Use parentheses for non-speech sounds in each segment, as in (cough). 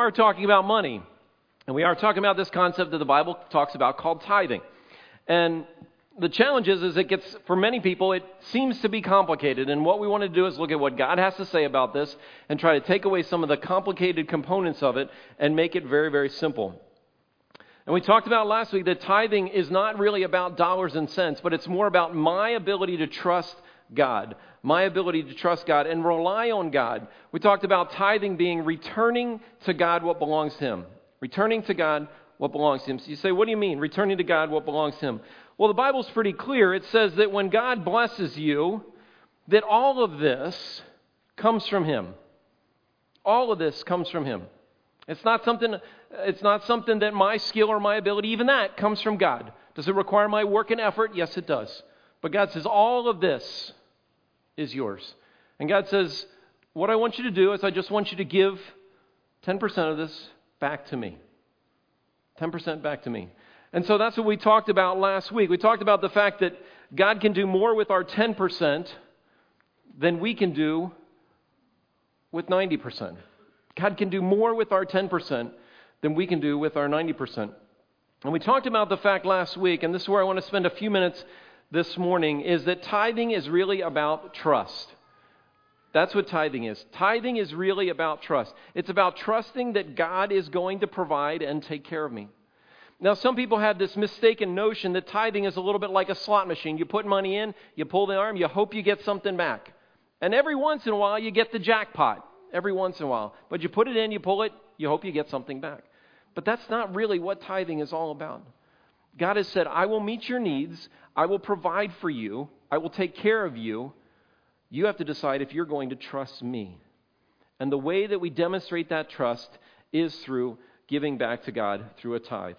are talking about money. And we are talking about this concept that the Bible talks about called tithing. And the challenge is, is it gets, for many people, it seems to be complicated. And what we want to do is look at what God has to say about this and try to take away some of the complicated components of it and make it very, very simple. And we talked about last week that tithing is not really about dollars and cents, but it's more about my ability to trust God, my ability to trust God and rely on God. We talked about tithing being returning to God what belongs to Him. Returning to God what belongs to Him. So you say, what do you mean, returning to God what belongs to Him? Well, the Bible's pretty clear. It says that when God blesses you, that all of this comes from Him. All of this comes from Him. It's not something, it's not something that my skill or my ability, even that comes from God. Does it require my work and effort? Yes, it does. But God says, all of this is yours. And God says, what I want you to do is I just want you to give 10% of this back to me. 10% back to me. And so that's what we talked about last week. We talked about the fact that God can do more with our 10% than we can do with 90%. God can do more with our 10% than we can do with our 90%. And we talked about the fact last week, and this is where I want to spend a few minutes this morning, is that tithing is really about trust. That's what tithing is. Tithing is really about trust. It's about trusting that God is going to provide and take care of me. Now, some people have this mistaken notion that tithing is a little bit like a slot machine. You put money in, you pull the arm, you hope you get something back. And every once in a while, you get the jackpot. Every once in a while. But you put it in, you pull it, you hope you get something back. But that's not really what tithing is all about. God has said, I will meet your needs, I will provide for you, I will take care of you. You have to decide if you're going to trust me. And the way that we demonstrate that trust is through giving back to God through a tithe.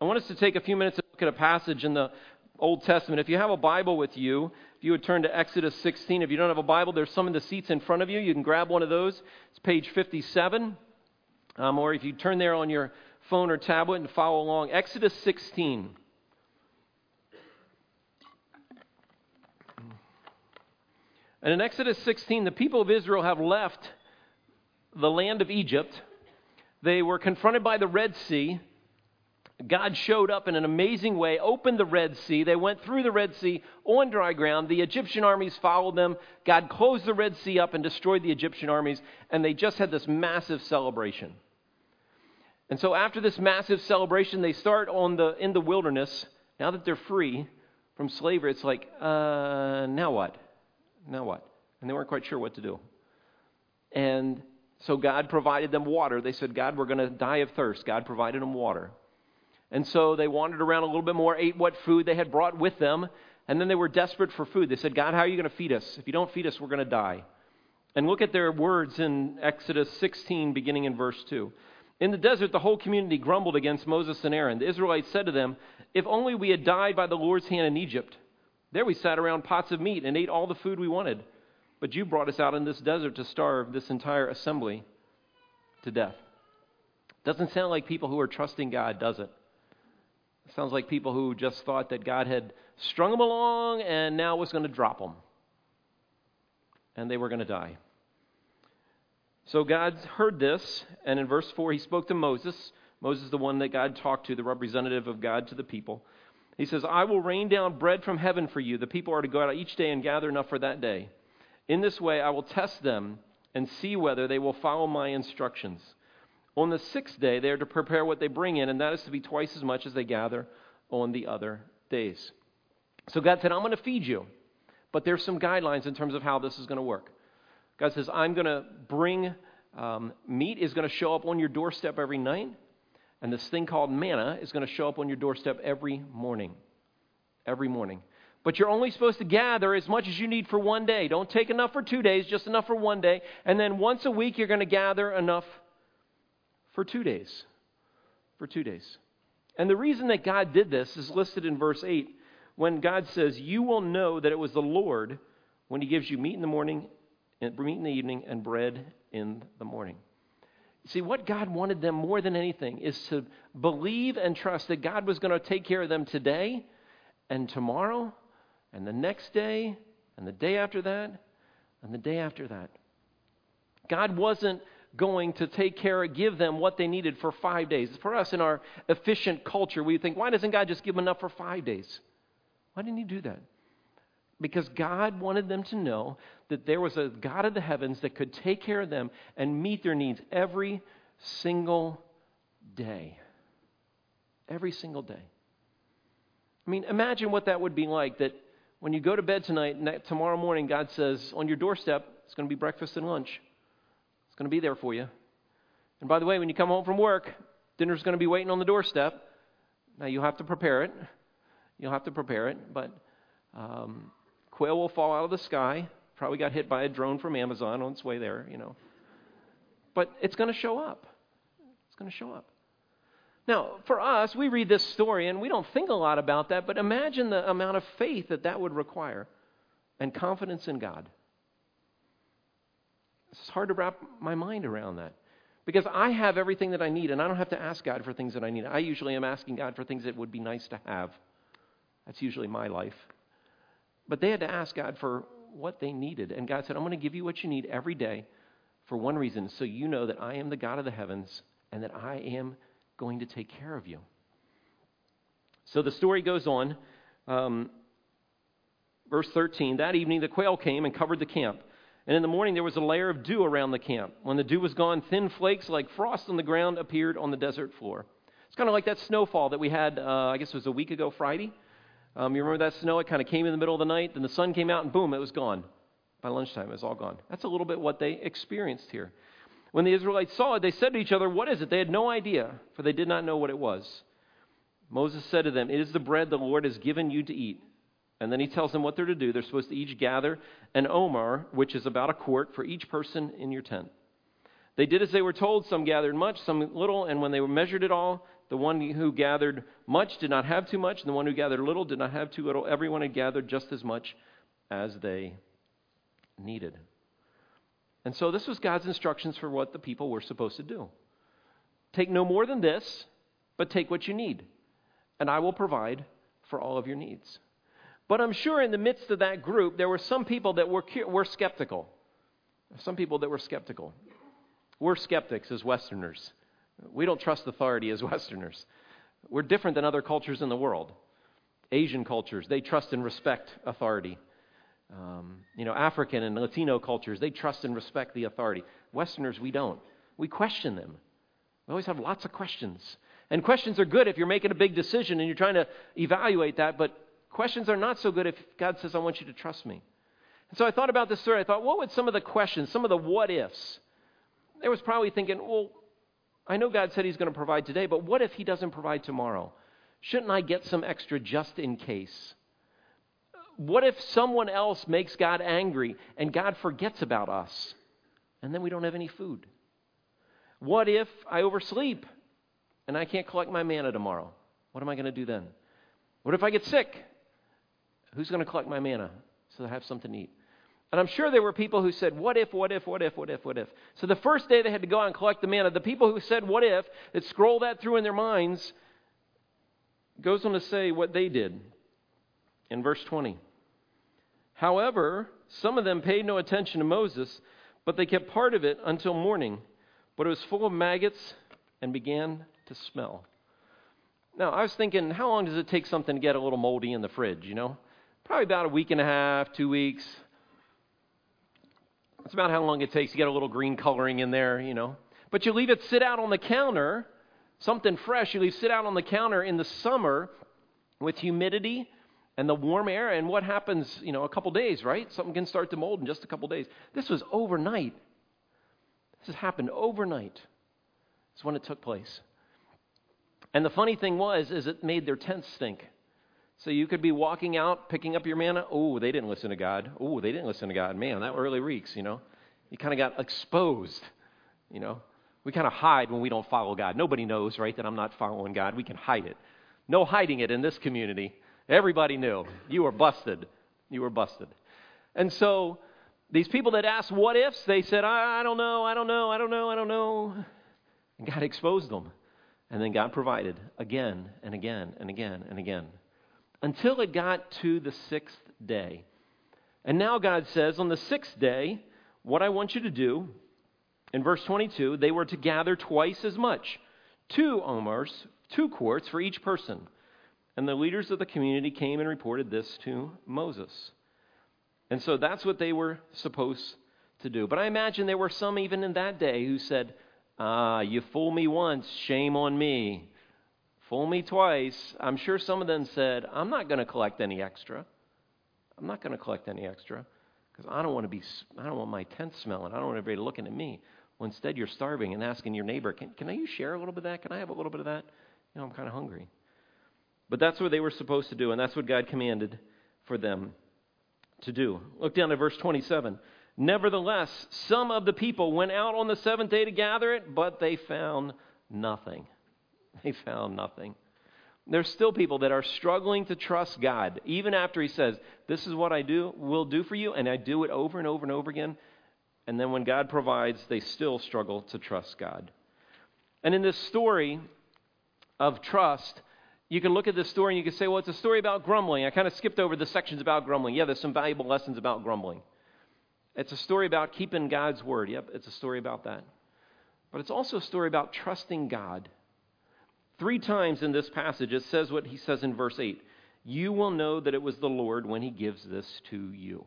I want us to take a few minutes to look at a passage in the Old Testament. If you have a Bible with you, if you would turn to Exodus 16. If you don't have a Bible, there's some in the seats in front of you. You can grab one of those. It's page 57. Um, or if you turn there on your phone or tablet and follow along, Exodus 16. And in Exodus 16, the people of Israel have left the land of Egypt. They were confronted by the Red Sea. God showed up in an amazing way, opened the Red Sea. They went through the Red Sea on dry ground. The Egyptian armies followed them. God closed the Red Sea up and destroyed the Egyptian armies, and they just had this massive celebration. And so after this massive celebration, they start on the in the wilderness. Now that they're free from slavery, it's like, uh, now what? Now what? And they weren't quite sure what to do. And so God provided them water. They said, God, we're going to die of thirst. God provided them water. And so they wandered around a little bit more, ate what food they had brought with them, and then they were desperate for food. They said, God, how are you going to feed us? If you don't feed us, we're going to die. And look at their words in Exodus 16, beginning in verse 2. In the desert, the whole community grumbled against Moses and Aaron. The Israelites said to them, If only we had died by the Lord's hand in Egypt. There we sat around pots of meat and ate all the food we wanted. But you brought us out in this desert to starve this entire assembly to death. Doesn't sound like people who are trusting God, does it? Sounds like people who just thought that God had strung them along and now was going to drop them. And they were going to die. So God heard this, and in verse 4, he spoke to Moses. Moses, the one that God talked to, the representative of God to the people. He says, I will rain down bread from heaven for you. The people are to go out each day and gather enough for that day. In this way, I will test them and see whether they will follow my instructions. On the sixth day, they are to prepare what they bring in, and that is to be twice as much as they gather on the other days. So God said, I'm going to feed you. But there's some guidelines in terms of how this is going to work. God says, I'm going to bring um, meat is going to show up on your doorstep every night, and this thing called manna is going to show up on your doorstep every morning. Every morning. But you're only supposed to gather as much as you need for one day. Don't take enough for two days, just enough for one day. And then once a week, you're going to gather enough for two days. For two days. And the reason that God did this is listed in verse 8 when God says, You will know that it was the Lord when He gives you meat in the morning, meat in the evening, and bread in the morning. See, what God wanted them more than anything is to believe and trust that God was going to take care of them today and tomorrow and the next day and the day after that and the day after that. God wasn't going to take care of, give them what they needed for five days. For us, in our efficient culture, we think, why doesn't God just give them enough for five days? Why didn't He do that? Because God wanted them to know that there was a God of the heavens that could take care of them and meet their needs every single day. Every single day. I mean, imagine what that would be like that when you go to bed tonight, and tomorrow morning, God says, on your doorstep, it's going to be breakfast and lunch. It's going to be there for you. And by the way, when you come home from work, dinner's going to be waiting on the doorstep. Now, you'll have to prepare it. You'll have to prepare it, but um, quail will fall out of the sky. Probably got hit by a drone from Amazon on its way there, you know. But it's going to show up. It's going to show up. Now, for us, we read this story and we don't think a lot about that, but imagine the amount of faith that that would require and confidence in God. It's hard to wrap my mind around that because I have everything that I need and I don't have to ask God for things that I need. I usually am asking God for things that would be nice to have. That's usually my life. But they had to ask God for what they needed. And God said, I'm going to give you what you need every day for one reason so you know that I am the God of the heavens and that I am going to take care of you. So the story goes on. Um, verse 13 That evening the quail came and covered the camp. And in the morning there was a layer of dew around the camp. When the dew was gone, thin flakes like frost on the ground appeared on the desert floor. It's kind of like that snowfall that we had, uh, I guess it was a week ago Friday. Um, you remember that snow? It kind of came in the middle of the night, then the sun came out, and boom, it was gone. By lunchtime, it was all gone. That's a little bit what they experienced here. When the Israelites saw it, they said to each other, What is it? They had no idea, for they did not know what it was. Moses said to them, It is the bread the Lord has given you to eat. And then he tells them what they're to do. They're supposed to each gather an omer, which is about a quart, for each person in your tent. They did as they were told. Some gathered much, some little, and when they measured it all, the one who gathered much did not have too much, and the one who gathered little did not have too little. Everyone had gathered just as much as they needed. And so this was God's instructions for what the people were supposed to do. Take no more than this, but take what you need, and I will provide for all of your needs. But I'm sure in the midst of that group, there were some people that were, were skeptical. Some people that were skeptical. We're skeptics as Westerners. We don't trust authority as (laughs) Westerners. We're different than other cultures in the world. Asian cultures, they trust and respect authority. Um, you know, African and Latino cultures, they trust and respect the authority. Westerners, we don't. We question them. We always have lots of questions. And questions are good if you're making a big decision and you're trying to evaluate that, but questions are not so good if God says, I want you to trust me. And so I thought about this story. I thought, what would some of the questions, some of the what ifs? There was probably thinking, well, I know God said He's going to provide today, but what if He doesn't provide tomorrow? Shouldn't I get some extra just in case? What if someone else makes God angry and God forgets about us and then we don't have any food? What if I oversleep and I can't collect my manna tomorrow? What am I going to do then? What if I get sick? Who's going to collect my manna so I have something to eat? And I'm sure there were people who said, What if, what if, what if, what if, what if? So the first day they had to go out and collect the manna, the people who said, What if, that scroll that through in their minds, goes on to say what they did in verse 20. However, some of them paid no attention to Moses, but they kept part of it until morning. But it was full of maggots and began to smell. Now, I was thinking, how long does it take something to get a little moldy in the fridge, you know? Probably about a week and a half, two weeks. That's about how long it takes to get a little green coloring in there, you know. But you leave it sit out on the counter, something fresh, you leave sit out on the counter in the summer with humidity and the warm air. And what happens, you know, a couple days, right? Something can start to mold in just a couple days. This was overnight. This has happened overnight. That's when it took place. And the funny thing was, is it made their tents stink. So you could be walking out, picking up your manna. Oh, they didn't listen to God. Oh, they didn't listen to God. Man, that really reeks, you know. You kind of got exposed, you know. We kind of hide when we don't follow God. Nobody knows, right, that I'm not following God. We can hide it. No hiding it in this community. Everybody knew. You were busted. You were busted. And so these people that asked what ifs, they said, I, don't know, I don't know, I don't know, I don't know. And God exposed them. And then God provided again and again and again and again until it got to the sixth day. And now God says, on the sixth day, what I want you to do In verse 22, they were to gather twice as much, two omers, two quarts for each person. And the leaders of the community came and reported this to Moses. And so that's what they were supposed to do. But I imagine there were some even in that day who said, Ah, you fool me once, shame on me. Fool me twice. I'm sure some of them said, I'm not going to collect any extra. I'm not going to collect any extra because I don't want to be, I don't want my tent smelling. I don't want everybody looking at me. Well, instead, you're starving and asking your neighbor, can, can you share a little bit of that? Can I have a little bit of that? You know, I'm kind of hungry. But that's what they were supposed to do, and that's what God commanded for them to do. Look down at verse 27. Nevertheless, some of the people went out on the seventh day to gather it, but they found nothing. (laughs) They found nothing. There's still people that are struggling to trust God, even after He says, This is what I do, will do for you, and I do it over and over and over again. And then when God provides, they still struggle to trust God. And in this story of trust, you can look at this story and you can say, well, it's a story about grumbling. I kind of skipped over the sections about grumbling. Yeah, there's some valuable lessons about grumbling. It's a story about keeping God's word. Yep, it's a story about that. But it's also a story about trusting God. Three times in this passage, it says what he says in verse 8 You will know that it was the Lord when he gives this to you.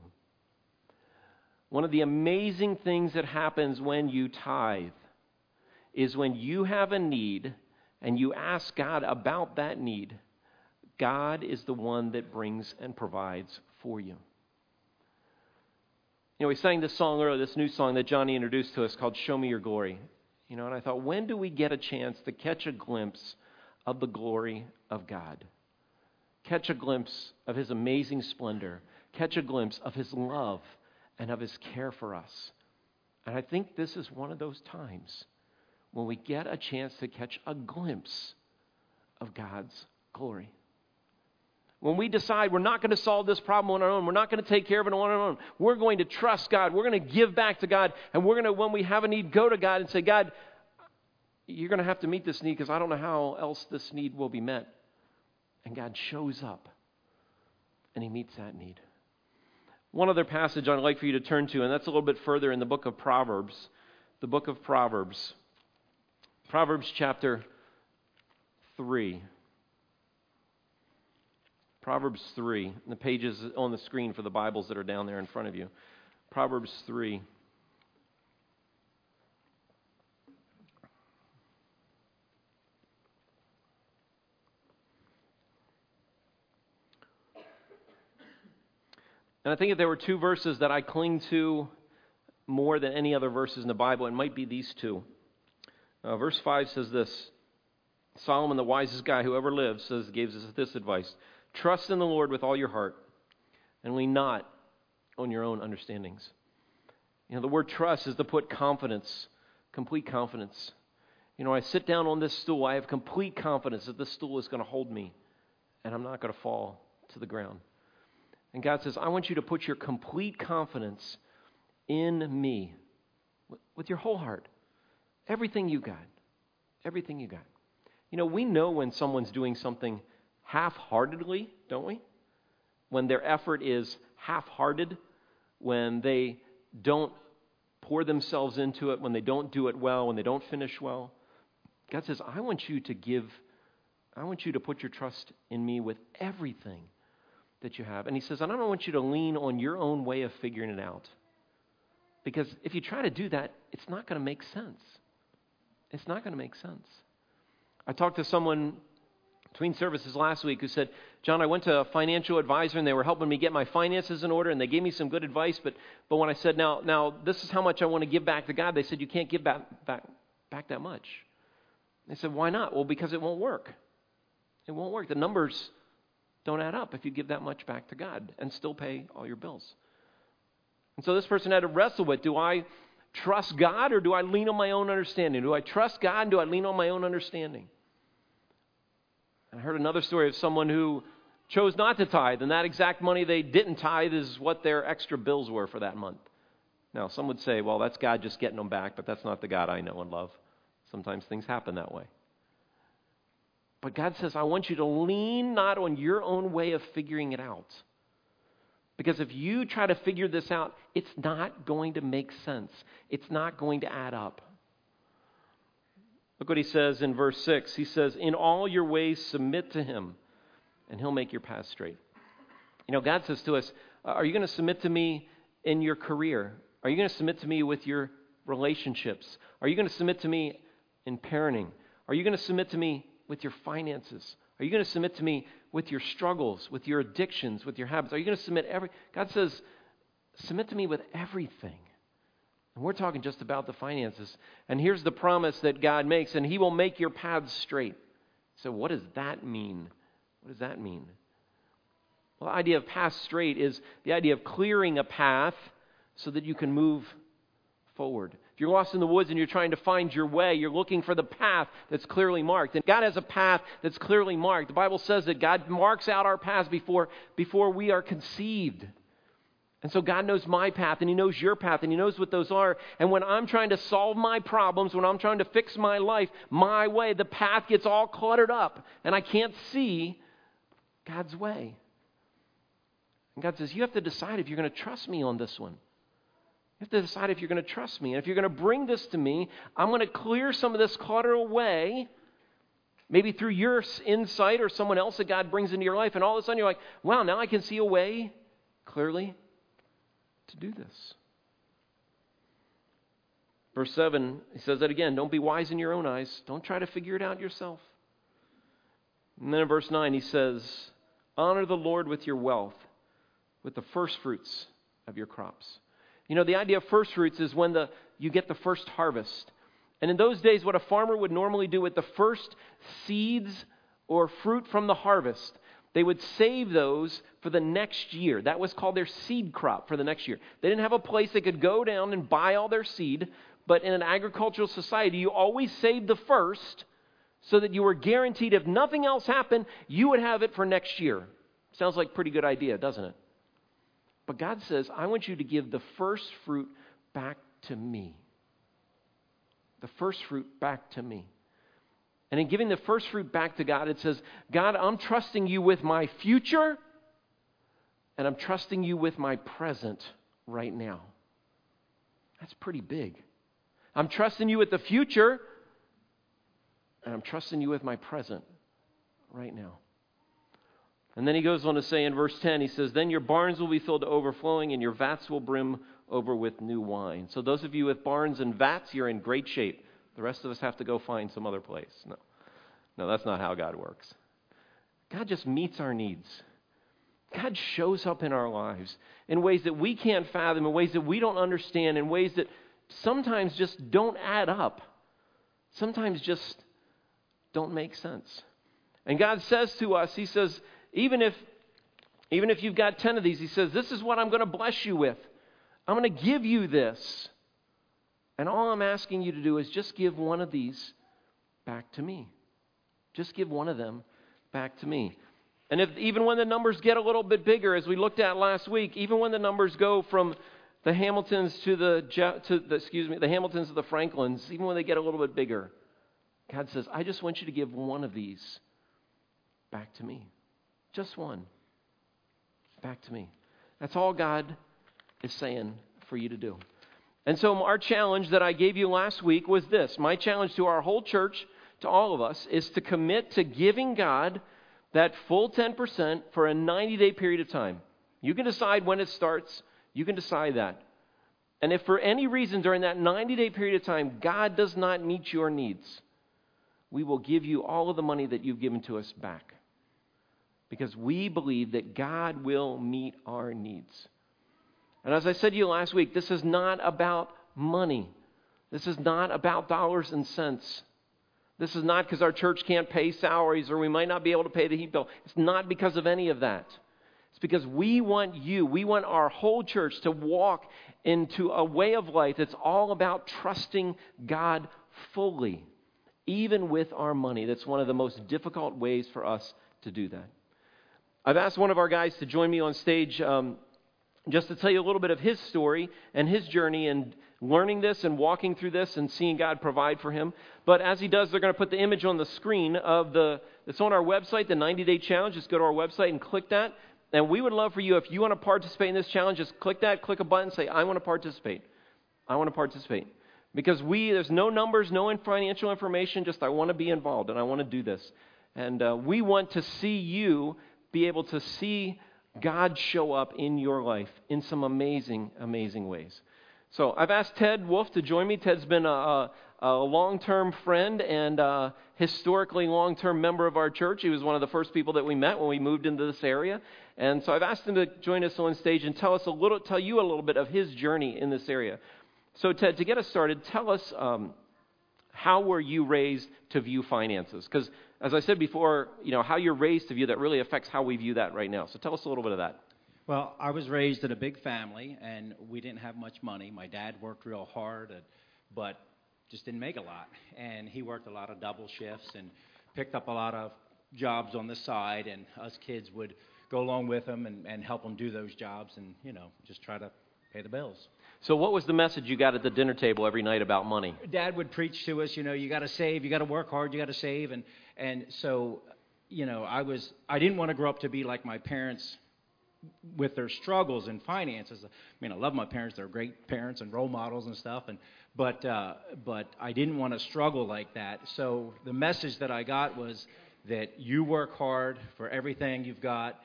One of the amazing things that happens when you tithe is when you have a need and you ask God about that need, God is the one that brings and provides for you. You know, we sang this song earlier, this new song that Johnny introduced to us called Show Me Your Glory. You know, and I thought, when do we get a chance to catch a glimpse of the glory of God? Catch a glimpse of His amazing splendor, catch a glimpse of His love and of His care for us. And I think this is one of those times when we get a chance to catch a glimpse of God's glory. When we decide we're not going to solve this problem on our own, we're not going to take care of it on our own, we're going to trust God, we're going to give back to God, and we're going to, when we have a need, go to God and say, God, you're going to have to meet this need because I don't know how else this need will be met. And God shows up and He meets that need. One other passage I'd like for you to turn to, and that's a little bit further in the book of Proverbs. The book of Proverbs. Proverbs chapter 3. Proverbs 3. The pages on the screen for the Bibles that are down there in front of you. Proverbs 3. And I think if there were two verses that I cling to more than any other verses in the Bible, it might be these two. Uh, verse 5 says this Solomon, the wisest guy who ever lived, says, gives us this advice Trust in the Lord with all your heart and lean not on your own understandings. You know, the word trust is to put confidence, complete confidence. You know, I sit down on this stool, I have complete confidence that this stool is going to hold me and I'm not going to fall to the ground. And God says, I want you to put your complete confidence in me with your whole heart. Everything you got. Everything you got. You know, we know when someone's doing something half heartedly, don't we? When their effort is half hearted, when they don't pour themselves into it, when they don't do it well, when they don't finish well. God says, I want you to give, I want you to put your trust in me with everything that you have. And He says, I don't want you to lean on your own way of figuring it out. Because if you try to do that, it's not going to make sense. It's not going to make sense. I talked to someone between services last week who said, John, I went to a financial advisor and they were helping me get my finances in order and they gave me some good advice. But, but when I said, now, now, this is how much I want to give back to God, they said, you can't give back, back, back that much. They said, why not? Well, because it won't work. It won't work. The numbers don't add up if you give that much back to God and still pay all your bills. And so this person had to wrestle with do I trust God or do I lean on my own understanding? Do I trust God and do I lean on my own understanding? I heard another story of someone who chose not to tithe, and that exact money they didn't tithe is what their extra bills were for that month. Now, some would say, well, that's God just getting them back, but that's not the God I know and love. Sometimes things happen that way. But God says, I want you to lean not on your own way of figuring it out, Because if you try to figure this out, it's not going to make sense. It's not going to add up. Look what he says in verse 6. He says, In all your ways submit to him, and he'll make your path straight. You know, God says to us, Are you going to submit to me in your career? Are you going to submit to me with your relationships? Are you going to submit to me in parenting? Are you going to submit to me with your finances? Are you going to submit to me with your struggles, with your addictions, with your habits? Are you going to submit every God says, submit to me with everything. And we're talking just about the finances. And here's the promise that God makes, and He will make your paths straight. So, what does that mean? What does that mean? Well, the idea of path straight is the idea of clearing a path so that you can move forward. If you're lost in the woods and you're trying to find your way, you're looking for the path that's clearly marked. And God has a path that's clearly marked. The Bible says that God marks out our paths before, before we are conceived. And so God knows my path and He knows your path and He knows what those are. And when I'm trying to solve my problems, when I'm trying to fix my life my way, the path gets all cluttered up and I can't see God's way. And God says, You have to decide if you're going to trust me on this one. You have to decide if you're going to trust me. And if you're going to bring this to me, I'm going to clear some of this clutter away, maybe through your insight or someone else that God brings into your life. And all of a sudden you're like, wow, now I can see a way clearly to do this. Verse 7, he says that again don't be wise in your own eyes, don't try to figure it out yourself. And then in verse 9, he says, Honor the Lord with your wealth, with the first fruits of your crops. You know, the idea of first fruits is when the, you get the first harvest. And in those days, what a farmer would normally do with the first seeds or fruit from the harvest, they would save those for the next year. That was called their seed crop for the next year. They didn't have a place they could go down and buy all their seed, but in an agricultural society, you always saved the first so that you were guaranteed if nothing else happened, you would have it for next year. Sounds like a pretty good idea, doesn't it? But God says, I want you to give the first fruit back to me. The first fruit back to me. And in giving the first fruit back to God, it says, God, I'm trusting you with my future, and I'm trusting you with my present right now. That's pretty big. I'm trusting you with the future, and I'm trusting you with my present right now. And then he goes on to say in verse 10, he says, Then your barns will be filled to overflowing, and your vats will brim over with new wine. So, those of you with barns and vats, you're in great shape. The rest of us have to go find some other place. No, no, that's not how God works. God just meets our needs. God shows up in our lives in ways that we can't fathom, in ways that we don't understand, in ways that sometimes just don't add up, sometimes just don't make sense. And God says to us, He says, even if, even if you've got 10 of these, he says, This is what I'm going to bless you with. I'm going to give you this. And all I'm asking you to do is just give one of these back to me. Just give one of them back to me. And if even when the numbers get a little bit bigger, as we looked at last week, even when the numbers go from the Hamiltons to the, to the excuse me, the Hamiltons to the Franklins, even when they get a little bit bigger, God says, I just want you to give one of these back to me. Just one. Back to me. That's all God is saying for you to do. And so, our challenge that I gave you last week was this my challenge to our whole church, to all of us, is to commit to giving God that full 10% for a 90 day period of time. You can decide when it starts, you can decide that. And if for any reason during that 90 day period of time God does not meet your needs, we will give you all of the money that you've given to us back because we believe that God will meet our needs. And as I said to you last week, this is not about money. This is not about dollars and cents. This is not because our church can't pay salaries or we might not be able to pay the heat bill. It's not because of any of that. It's because we want you, we want our whole church to walk into a way of life that's all about trusting God fully, even with our money. That's one of the most difficult ways for us to do that. I've asked one of our guys to join me on stage um, just to tell you a little bit of his story and his journey and learning this and walking through this and seeing God provide for him. But as he does, they're going to put the image on the screen of the, it's on our website, the 90 day challenge. Just go to our website and click that. And we would love for you, if you want to participate in this challenge, just click that, click a button, say, I want to participate. I want to participate. Because we, there's no numbers, no financial information, just I want to be involved and I want to do this. And uh, we want to see you be able to see God show up in your life in some amazing, amazing ways. So I've asked Ted Wolf to join me. Ted's been a, a, long term friend and a historically long term member of our church. He was one of the first people that we met when we moved into this area. And so I've asked him to join us on stage and tell us a little, tell you a little bit of his journey in this area. So Ted, to get us started, tell us um, how were you raised to view finances? Because as I said before, you know how you're raised to view that really affects how we view that right now. So tell us a little bit of that. Well, I was raised in a big family, and we didn't have much money. My dad worked real hard, but just didn't make a lot. And he worked a lot of double shifts and picked up a lot of jobs on the side, and us kids would go along with him and, and help him do those jobs and, you know, just try to pay the bills. So, what was the message you got at the dinner table every night about money? Dad would preach to us, you know, you got to save, you got to work hard, you got to save, and and so, you know, I was I didn't want to grow up to be like my parents with their struggles and finances. I mean, I love my parents; they're great parents and role models and stuff. And but uh, but I didn't want to struggle like that. So the message that I got was that you work hard for everything you've got.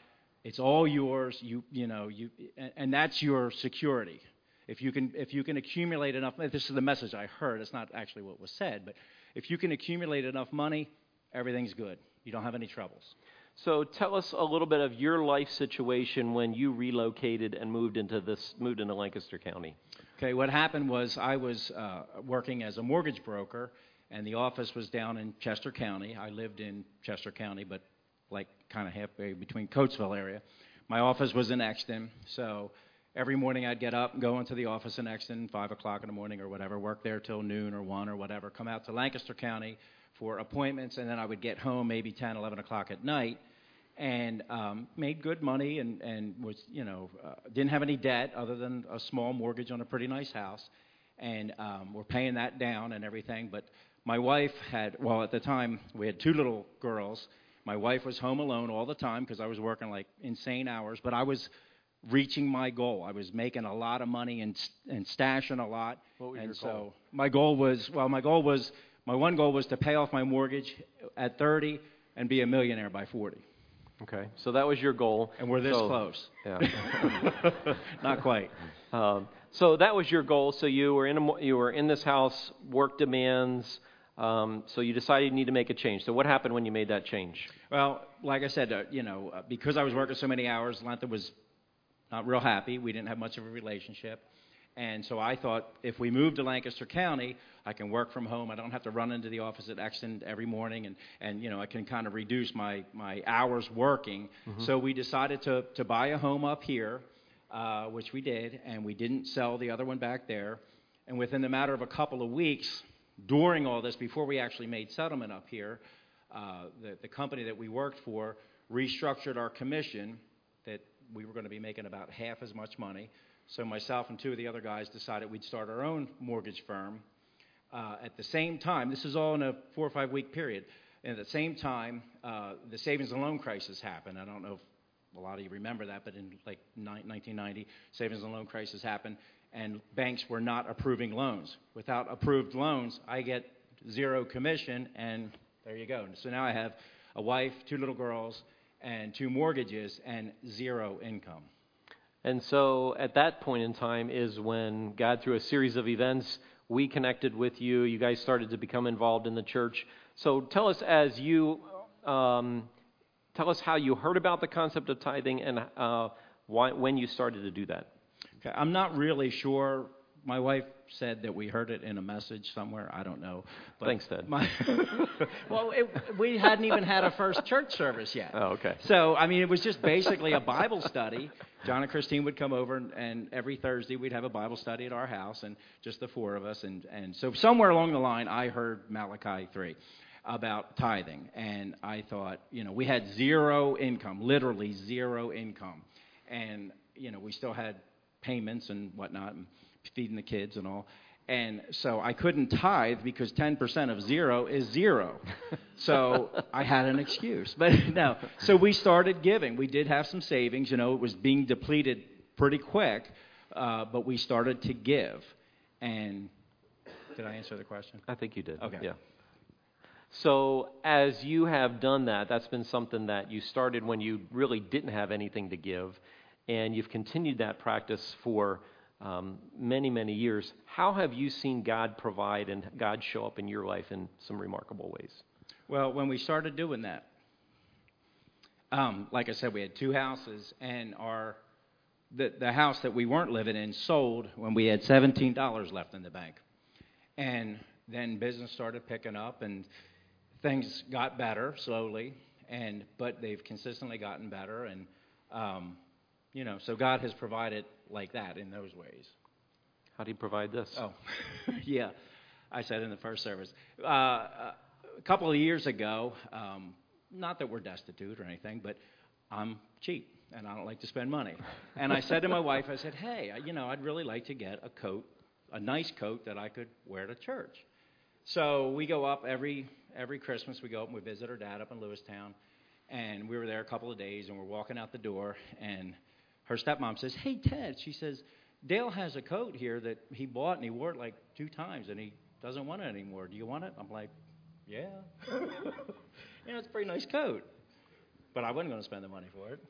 It's all yours. You you know you and that's your security. If you can if you can accumulate enough. This is the message I heard. It's not actually what was said, but if you can accumulate enough money, everything's good. You don't have any troubles. So tell us a little bit of your life situation when you relocated and moved into this moved into Lancaster County. Okay, what happened was I was uh, working as a mortgage broker, and the office was down in Chester County. I lived in Chester County, but like kind of halfway between Coatesville area. My office was in Exton, so every morning I'd get up and go into the office in Exton, five o'clock in the morning or whatever, work there till noon or one or whatever, come out to Lancaster County for appointments, and then I would get home maybe 10, 11 o'clock at night and um, made good money and, and was, you know, uh, didn't have any debt other than a small mortgage on a pretty nice house. And um, we're paying that down and everything. But my wife had, well, at the time, we had two little girls. My wife was home alone all the time because I was working like insane hours, but I was reaching my goal. I was making a lot of money and, and stashing a lot. What was and your so goal? my goal was, well, my goal was, my one goal was to pay off my mortgage at 30 and be a millionaire by 40. Okay, so that was your goal. And we're this so, close. Yeah. (laughs) Not quite. Um, so that was your goal. So you were in a, you were in this house, work demands. Um, so you decided you need to make a change. So what happened when you made that change? Well, like I said, uh, you know, uh, because I was working so many hours, Lentha was not real happy. We didn't have much of a relationship. And so I thought if we moved to Lancaster County, I can work from home. I don't have to run into the office at Exton every morning, and, and you know I can kind of reduce my, my hours working. Mm-hmm. So we decided to, to buy a home up here, uh, which we did, and we didn't sell the other one back there. And within the matter of a couple of weeks, during all this, before we actually made settlement up here, uh, the, the company that we worked for restructured our commission we were going to be making about half as much money. So myself and two of the other guys decided we'd start our own mortgage firm. Uh, at the same time, this is all in a four or five week period. And at the same time, uh, the savings and loan crisis happened. I don't know if a lot of you remember that, but in like 1990, savings and loan crisis happened, and banks were not approving loans. Without approved loans, I get zero commission, and there you go. So now I have a wife, two little girls, and two mortgages, and zero income. And so at that point in time is when God, through a series of events, we connected with you. You guys started to become involved in the church. So tell us as you um, tell us how you heard about the concept of tithing and uh, why, when you started to do that. Okay, I'm not really sure my wife said that we heard it in a message somewhere. I don't know. But Thanks, Ted. My, (laughs) well, it, we hadn't even had a first church service yet. Oh, okay. So, I mean, it was just basically a Bible study. John and Christine would come over, and, and every Thursday we'd have a Bible study at our house, and just the four of us. And, and so, somewhere along the line, I heard Malachi 3 about tithing. And I thought, you know, we had zero income, literally zero income. And, you know, we still had payments and whatnot. And, feeding the kids and all. And so I couldn't tithe because 10% of zero is zero. (laughs) so I had an excuse. But (laughs) no, so we started giving. We did have some savings. You know, it was being depleted pretty quick, uh, but we started to give. And did I answer the question? I think you did. Okay. Yeah. So, as you have done that, that's been something that you started when you really didn't have anything to give, and you've continued that practice for um, many, many years. How have you seen God provide and God show up in your life in some remarkable ways? Well, when we started doing that, um, like I said, we had two houses, and our the, the house that we weren't living in sold when we had $17 left in the bank. And then business started picking up, and things got better slowly, and but they've consistently gotten better, and um, you know, so God has provided like that in those ways. How do you provide this? Oh, (laughs) yeah, I said in the first service. Uh, a couple of years ago, um, not that we're destitute or anything, but I'm cheap and I don't like to spend money. And I said to my wife, I said, hey, you know, I'd really like to get a coat, a nice coat that I could wear to church. So we go up every every Christmas. We go up and we visit her dad up in Lewistown, and we were there a couple of days, and we're walking out the door, and her stepmom says, "Hey Ted," she says, "Dale has a coat here that he bought, and he wore it like two times, and he doesn't want it anymore. Do you want it?" I'm like, "Yeah, (laughs) yeah, it's a pretty nice coat." But I wasn't going to spend the money for it.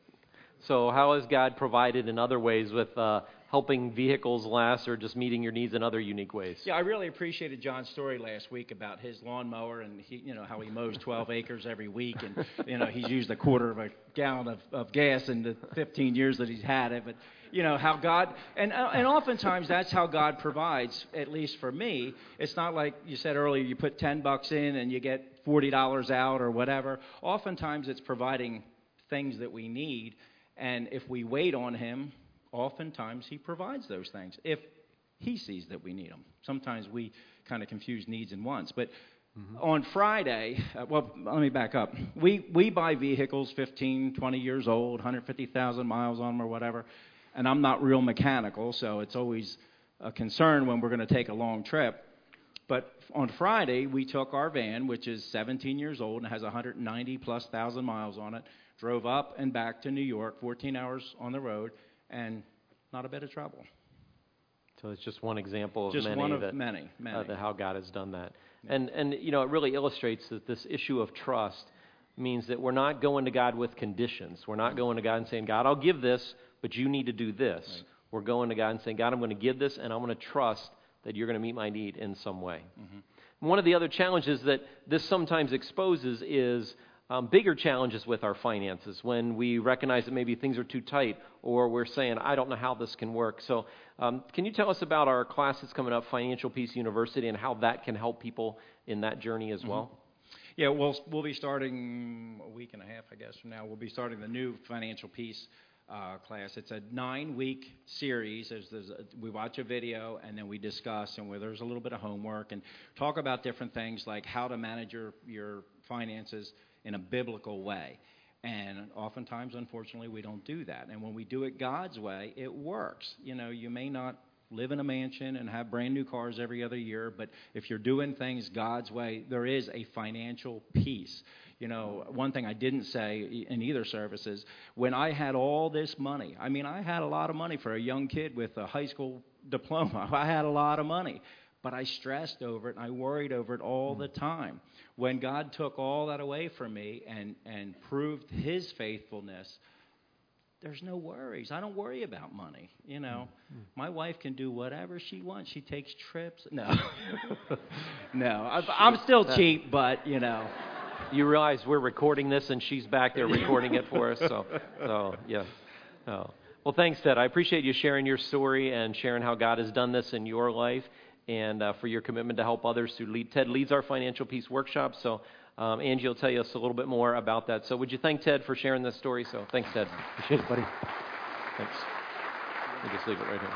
So, how has God provided in other ways with uh, helping vehicles last or just meeting your needs in other unique ways? Yeah, I really appreciated John's story last week about his lawnmower and he, you know how he mows 12 (laughs) acres every week and you know he's used a quarter of a gallon of, of gas in the 15 years that he's had it. But you know how God and uh, and oftentimes that's how God provides. At least for me, it's not like you said earlier. You put 10 bucks in and you get 40 dollars out or whatever. Oftentimes it's providing things that we need and if we wait on Him, oftentimes He provides those things if He sees that we need them. Sometimes we kind of confuse needs and wants. But mm-hmm. on Friday, uh, well, let me back up. We, we buy vehicles 15, 20 years old, 150,000 miles on them or whatever. And I'm not real mechanical, so it's always a concern when we're going to take a long trip. But on Friday, we took our van, which is 17 years old and has 190 plus thousand miles on it, drove up and back to New York, 14 hours on the road, and not a bit of trouble. So it's just one example of just many one of that, many, many. Uh, that how God has done that. Yeah. And and you know it really illustrates that this issue of trust means that we're not going to God with conditions. We're not going to God and saying, God, I'll give this, but you need to do this. Right. We're going to God and saying, God, I'm going to give this, and I'm going to trust that you're going to meet my need in some way. Mm-hmm. One of the other challenges that this sometimes exposes is um, bigger challenges with our finances when we recognize that maybe things are too tight or we're saying, I don't know how this can work. So, um, can you tell us about our class that's coming up, Financial Peace University, and how that can help people in that journey as well? Mm-hmm. Yeah, we'll, we'll be starting a week and a half, I guess, from now. We'll be starting the new Financial Peace uh, class. It's a nine week series. There's, there's a, we watch a video and then we discuss, and where there's a little bit of homework and talk about different things like how to manage your, your finances in a biblical way. And oftentimes, unfortunately, we don't do that. And when we do it God's way, it works. You know, you may not live in a mansion and have brand new cars every other year, but if you're doing things God's way, there is a financial peace. You know, one thing I didn't say in either service is when I had all this money, I mean, I had a lot of money for a young kid with a high school diploma. (laughs) I had a lot of money, but I stressed over it and I worried over it all the time when God took all that away from me and, and proved his faithfulness, there's no worries. I don't worry about money. You know, mm-hmm. my wife can do whatever she wants. She takes trips. No, (laughs) no, I'm still cheap, but you know. You realize we're recording this, and she's back there recording it for us. So, so yeah. Oh. Well, thanks, Ted. I appreciate you sharing your story and sharing how God has done this in your life and uh, for your commitment to help others through lead. Ted leads our financial peace workshop, so um, Angie will tell you us a little bit more about that. So would you thank Ted for sharing this story? So thanks, Ted. Appreciate it, buddy. Thanks. You just leave it right here.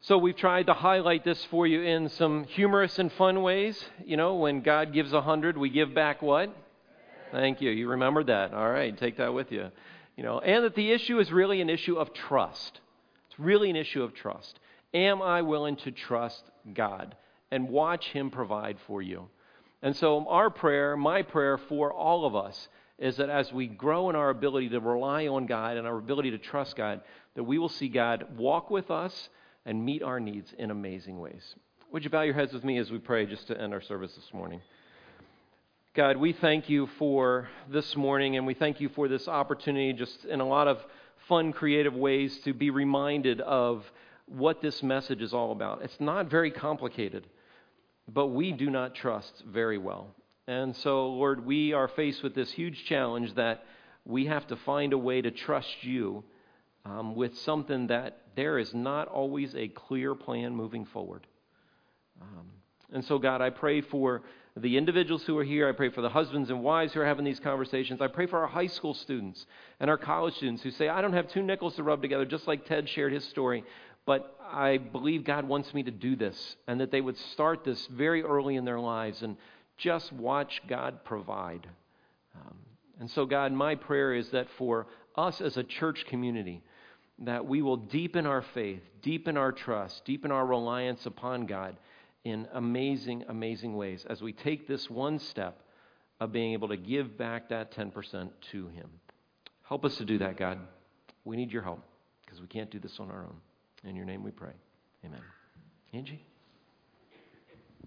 So we've tried to highlight this for you in some humorous and fun ways. You know, when God gives a hundred, we give back what? Thank you. You remembered that. All right, take that with you. You know, and that the issue is really an issue of trust. It's really an issue of trust. Am I willing to trust God and watch Him provide for you? And so, our prayer, my prayer for all of us, is that as we grow in our ability to rely on God and our ability to trust God, that we will see God walk with us and meet our needs in amazing ways. Would you bow your heads with me as we pray just to end our service this morning? God, we thank you for this morning and we thank you for this opportunity, just in a lot of fun, creative ways, to be reminded of what this message is all about. It's not very complicated, but we do not trust very well. And so, Lord, we are faced with this huge challenge that we have to find a way to trust you um, with something that there is not always a clear plan moving forward. Um, and so, God, I pray for the individuals who are here. I pray for the husbands and wives who are having these conversations. I pray for our high school students and our college students who say, I don't have two nickels to rub together, just like Ted shared his story. But I believe God wants me to do this, and that they would start this very early in their lives and just watch God provide. Um, and so, God, my prayer is that for us as a church community, that we will deepen our faith, deepen our trust, deepen our reliance upon God in amazing, amazing ways as we take this one step of being able to give back that 10% to Him. Help us to do that, God. We need your help because we can't do this on our own. In your name we pray. Amen. Angie?